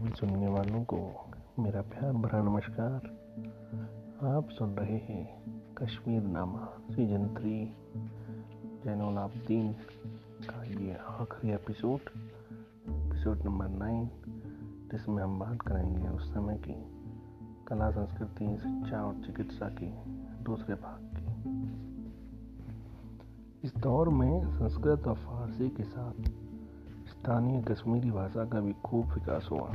सभी सुनने वालों को मेरा प्यार भरा नमस्कार। आप सुन रहे हैं कश्मीर नामा सीज़न थ्री जैनुल का ये आखिरी एपिसोड एपिसोड नंबर नाइन, जिसमें हम बात करेंगे उस समय की कला, संस्कृति, शिक्षा और चिकित्सा की दूसरे भाग की। इस दौर में संस्कृत और फारसी के साथ स्थानीय कश्मीरी भाषा का भी खूब विकास हुआ।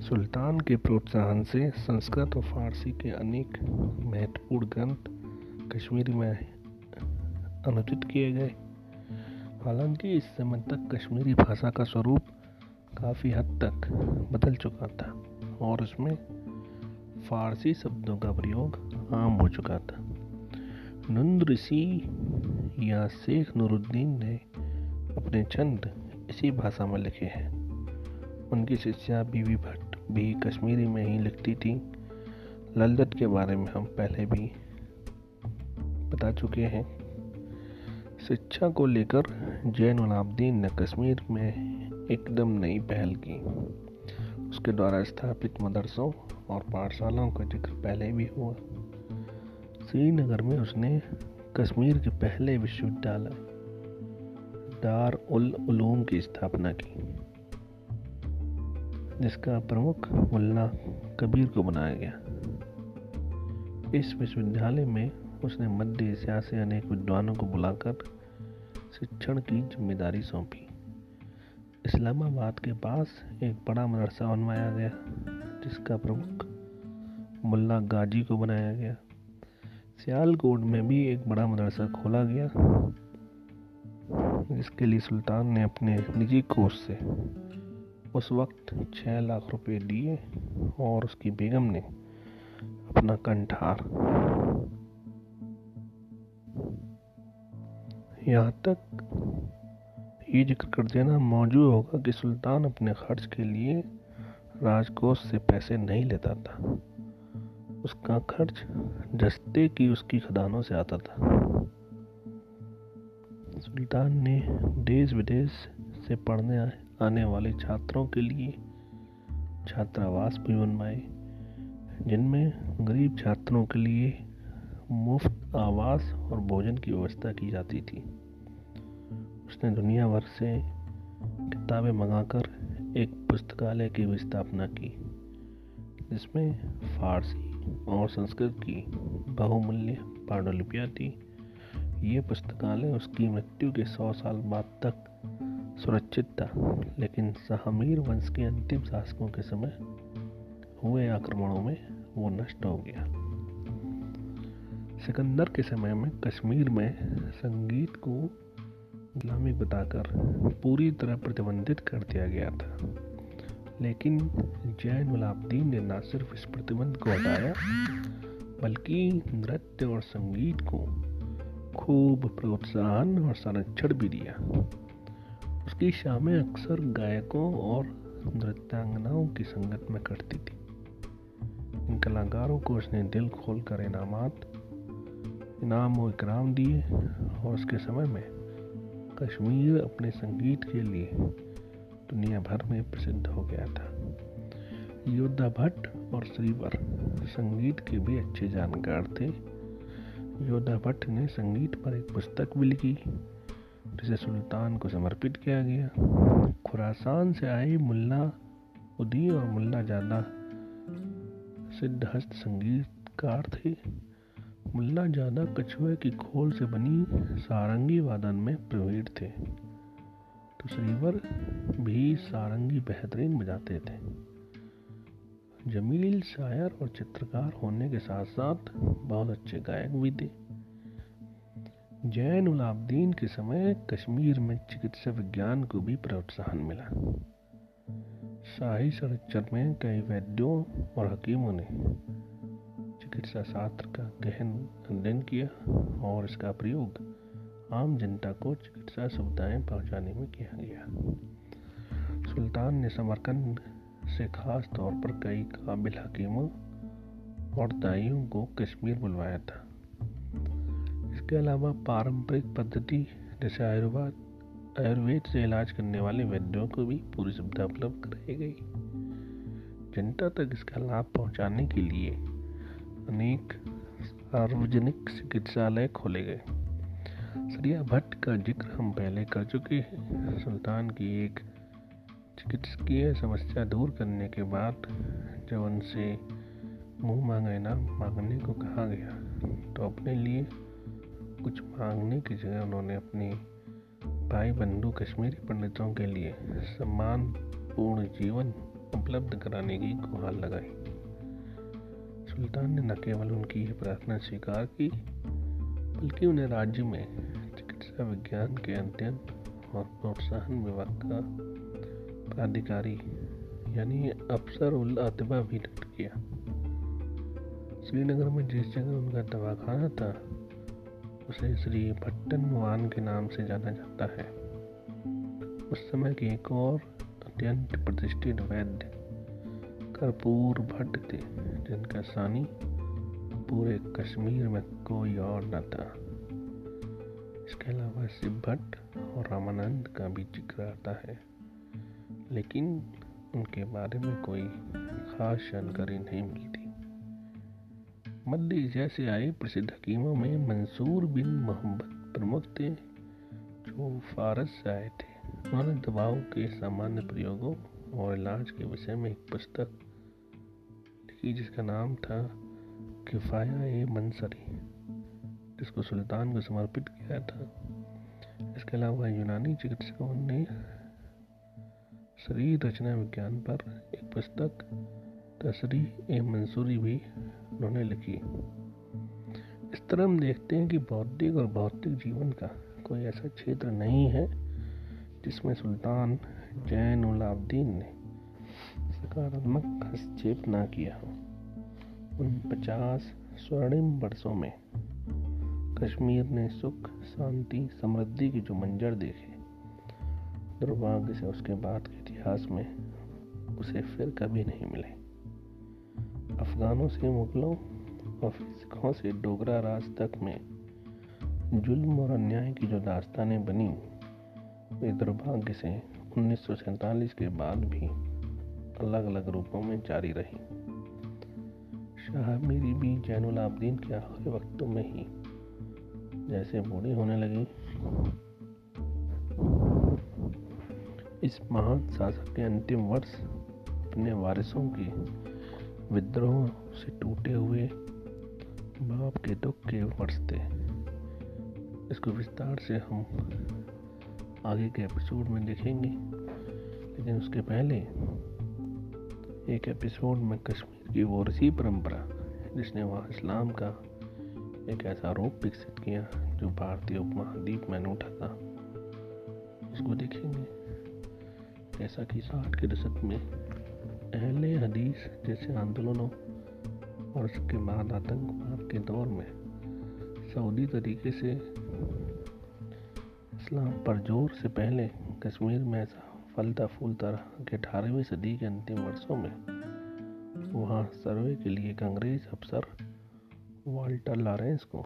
सुल्तान के प्रोत्साहन से संस्कृत और फारसी के अनेक महत्वपूर्ण ग्रंथ कश्मीरी में अनुदित किए गए। हालाँकि इस समय तक कश्मीरी भाषा का स्वरूप काफ़ी हद तक बदल चुका था और उसमें फारसी शब्दों का प्रयोग आम हो चुका था। नंद ऋषि या शेख नूरुद्दीन ने अपने छंद इसी भाषा में लिखे हैं। उनकी शिष्या बीवी भट्ट भी कश्मीरी में ही लिखती थी। ललदत के बारे में हम पहले भी बता चुके हैं। शिक्षा को लेकर जैन उलाब्दीन ने कश्मीर में एकदम नई पहल की। उसके द्वारा स्थापित मदरसों और पाठशालाओं का ज़िक्र पहले भी हुआ। श्रीनगर में उसने कश्मीर के पहले विश्वविद्यालय, दार उल उलूम की स्थापना की, जिसका प्रमुख मुल्ला कबीर को बनाया गया। इस विश्वविद्यालय में उसने मध्य एशिया से अनेक विद्वानों को बुलाकर शिक्षण की ज़िम्मेदारी सौंपी। इस्लामाबाद के पास एक बड़ा मदरसा बनवाया गया, जिसका प्रमुख मुल्ला गाजी को बनाया गया। सियालकोट में भी एक बड़ा मदरसा खोला गया। जिसके लिए सुल्तान ने अपने निजी कोष से उस वक्त छः लाख रुपए दिए और उसकी बेगम ने अपना कंठार। यहाँ तक ये ज़िक्र कर देना मौजूद होगा कि सुल्तान अपने खर्च के लिए राजकोष से पैसे नहीं लेता था। उसका खर्च जस्ते की उसकी खदानों से आता था। सुल्तान ने देश विदेश से पढ़ने आने वाले छात्रों के लिए छात्रावास भी बनवाए, जिनमें गरीब छात्रों के लिए मुफ़्त आवास और भोजन की व्यवस्था की जाती थी। उसने दुनिया भर से किताबें मंगाकर एक पुस्तकालय की स्थापना की, जिसमें फारसी और संस्कृत की बहुमूल्य पांडुलिपियाँ थी ये पुस्तकालय उसकी मृत्यु के सौ साल बाद तक सुरक्षित था, लेकिन सहमीर वंश के अंतिम शासकों के समय हुए आक्रमणों में वो नष्ट हो गया। सिकंदर के समय में कश्मीर में संगीत को गुलामी बताकर पूरी तरह प्रतिबंधित कर दिया गया था। लेकिन जैन उलाब्दीन ने न सिर्फ़ इस प्रतिबंध को हटाया, बल्कि नृत्य और संगीत को खूब प्रोत्साहन और संरक्षण भी दिया। उसकी शामें अक्सर गायकों और नृत्यांगनाओं की संगत में करती थी। इन कलाकारों को उसने दिल खोल कर इनामत, इनाम और इकराम दिए और उसके समय में कश्मीर अपने संगीत के लिए दुनिया भर में प्रसिद्ध हो गया था। योद्धा भट्ट और श्रीवर संगीत के भी अच्छे जानकार थे। योद्धा भट्ट ने संगीत पर एक पुस्तक भी लिखी। जिसे सुल्तान को समर्पित किया गया। खुरासान से आए मुल्ला उदी और मुल्ला जादा सिद्धहस्त संगीतकार थे। मुल्ला जादा कछुए की खोल से बनी सारंगी वादन में प्रवीण थे। तो श्रीवर भी सारंगी बेहतरीन बजाते थे। जमील, शायर और चित्रकार होने के साथ साथ बहुत अच्छे गायक भी थे। जैन उलाब्दीन के समय कश्मीर में चिकित्सा विज्ञान को भी प्रोत्साहन मिला। शाही संरक्षण में कई वैद्यों और हकीमों ने चिकित्सा शास्त्र का गहन अध्ययन किया और इसका प्रयोग आम जनता को चिकित्सा सुविधाएँ पहुँचाने में किया गया। सुल्तान ने समरकंद से खास तौर पर कई काबिल हकीमों और दाइयों को कश्मीर बुलवाया था। इसके अलावा पारंपरिक पद्धति, जैसे आयुर्वेद आयुर्वेद से इलाज करने वाले वैद्यों को भी पूरी सुविधा उपलब्ध कराई गई। जनता तक इसका लाभ पहुँचाने के लिए अनेक सार्वजनिक चिकित्सालय खोले गए। सरिया भट्ट का ज़िक्र हम पहले कर चुके हैं। सुल्तान की एक चिकित्सकीय समस्या दूर करने के बाद जब उनसे मुँह मांगा इनाम मांगने को कहा गया तो अपने लिए कुछ मांगने की जगह उन्होंने अपनी भाई बंधु कश्मीरी पंडितों के लिए सम्मानपूर्ण जीवन उपलब्ध कराने की गुहार लगाई। सुल्तान ने न केवल उनकी यह प्रार्थना स्वीकार की बल्कि उन्हें राज्य में चिकित्सा विज्ञान के अध्ययन और प्रोत्साहन विभाग का प्राधिकारी यानी अफसर उल अतबा भी नियुक्त किया। श्रीनगर में जिस जगह उनका दवाखाना था, उसे श्री भट्टन मोहन के नाम से जाना जाता है। उस समय के एक और अत्यंत प्रतिष्ठित वैद्य कर्पूर भट्ट थे, जिनका सानी पूरे कश्मीर में कोई और न था। इसके अलावा शिव भट्ट और रामानंद का भी ज़िक्र आता है, लेकिन उनके बारे में कोई खास जानकारी नहीं मिलती मध्य एशिया से आए प्रसिद्ध हकीमों में मंसूर बिन मोहम्मद प्रमुख थे, जो फारस से आए थे। उन्होंने दवाओं के सामान्य प्रयोगों और इलाज के विषय में एक पुस्तक लिखी, जिसका नाम था किफ़ाया ए मंसरी। जिसको सुल्तान को समर्पित किया था। इसके अलावा यूनानी चिकित्सकों ने शरीर रचना विज्ञान पर एक पुस्तक, तसरी ए मंसूरी भी उन्होंने लिखी। इस तरह हम देखते हैं कि बौद्धिक और भौतिक जीवन का कोई ऐसा क्षेत्र नहीं है जिसमें सुल्तान जैन उलाउद्दीन ने सकारात्मक हस्तक्षेप ना किया हो। उन पचास स्वर्णिम वर्षों में कश्मीर ने सुख, शांति, समृद्धि के जो मंजर देखे, दुर्भाग्य से उसके बाद के इतिहास में उसे फिर कभी नहीं मिले। अफगानों से मुगलों और सिखों से डोगरा राज तक में जुल्म और अन्याय की जो दास्तानें बनी, वे दुर्भाग्य से उन्नीस के बाद भी अलग अलग रूपों में जारी रही। शाह मेरी भी जैनुल के आखिरी वक्तों में ही जैसे बूढ़ी होने लगी। इस महान शासक के अंतिम वर्ष अपने वारिसों के विद्रोह से टूटे हुए बाप के दुख के वर्ष थे। इसको विस्तार से हम आगे के एपिसोड में देखेंगे। लेकिन उसके पहले एक एपिसोड में कश्मीर की वो रसी परंपरा जिसने वहाँ इस्लाम का एक ऐसा रूप विकसित किया जो भारतीय उपमहाद्वीप में अनूठा था। उसको देखेंगे। जैसा कि साठ के दशक में अहले हदीस जैसे आंदोलनों और उसके बाद आतंकवाद के दौर में सऊदी तरीके से इस्लाम पर ज़ोर से पहले कश्मीर में ऐसा फलता फूलता रहा कि अठारहवीं सदी के अंतिम वर्षों में वहाँ सर्वे के लिए एक अंग्रेज़ अफसर वाल्टर लॉरेंस को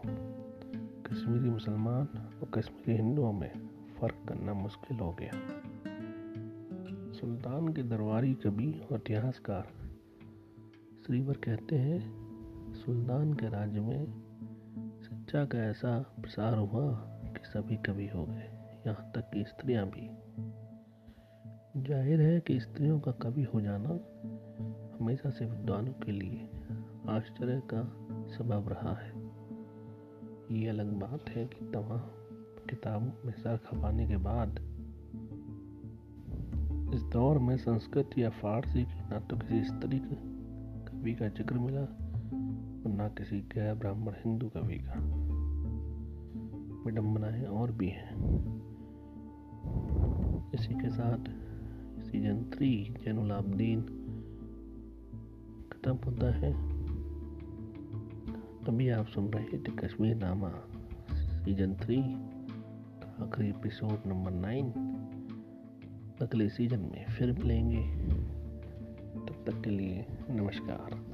कश्मीरी मुसलमान और कश्मीरी हिंदुओं में फ़र्क करना मुश्किल हो गया। सुल्तान के दरबारी कवि और इतिहासकार श्रीवर कहते हैं, सुल्तान के राज्य में शिक्षा का ऐसा प्रसार हुआ कि सभी कवि हो गए। यहाँ तक कि स्त्रियाँ भी। ज़ाहिर है कि स्त्रियों का कवि हो जाना हमेशा से विद्वानों के लिए आश्चर्य का सबब रहा है। ये अलग बात है कि तमाम किताबों में सर खपाने के बाद इस दौर में संस्कृत या फारसी की न तो किसी स्त्री कवि का ज़िक्र मिला और न किसी गैर ब्राह्मण हिंदू कवि का। विडम्बनाएँ और भी हैं। इसी के साथ सीज़न थ्री जैनुलाब्दीन खत्म होता है। अभी आप सुन रहे थे कश्मीर नामा सीज़न थ्री आखिरी एपिसोड नंबर नाइन अगले सीज़न में फिर मिलेंगे। तब तक के लिए नमस्कार।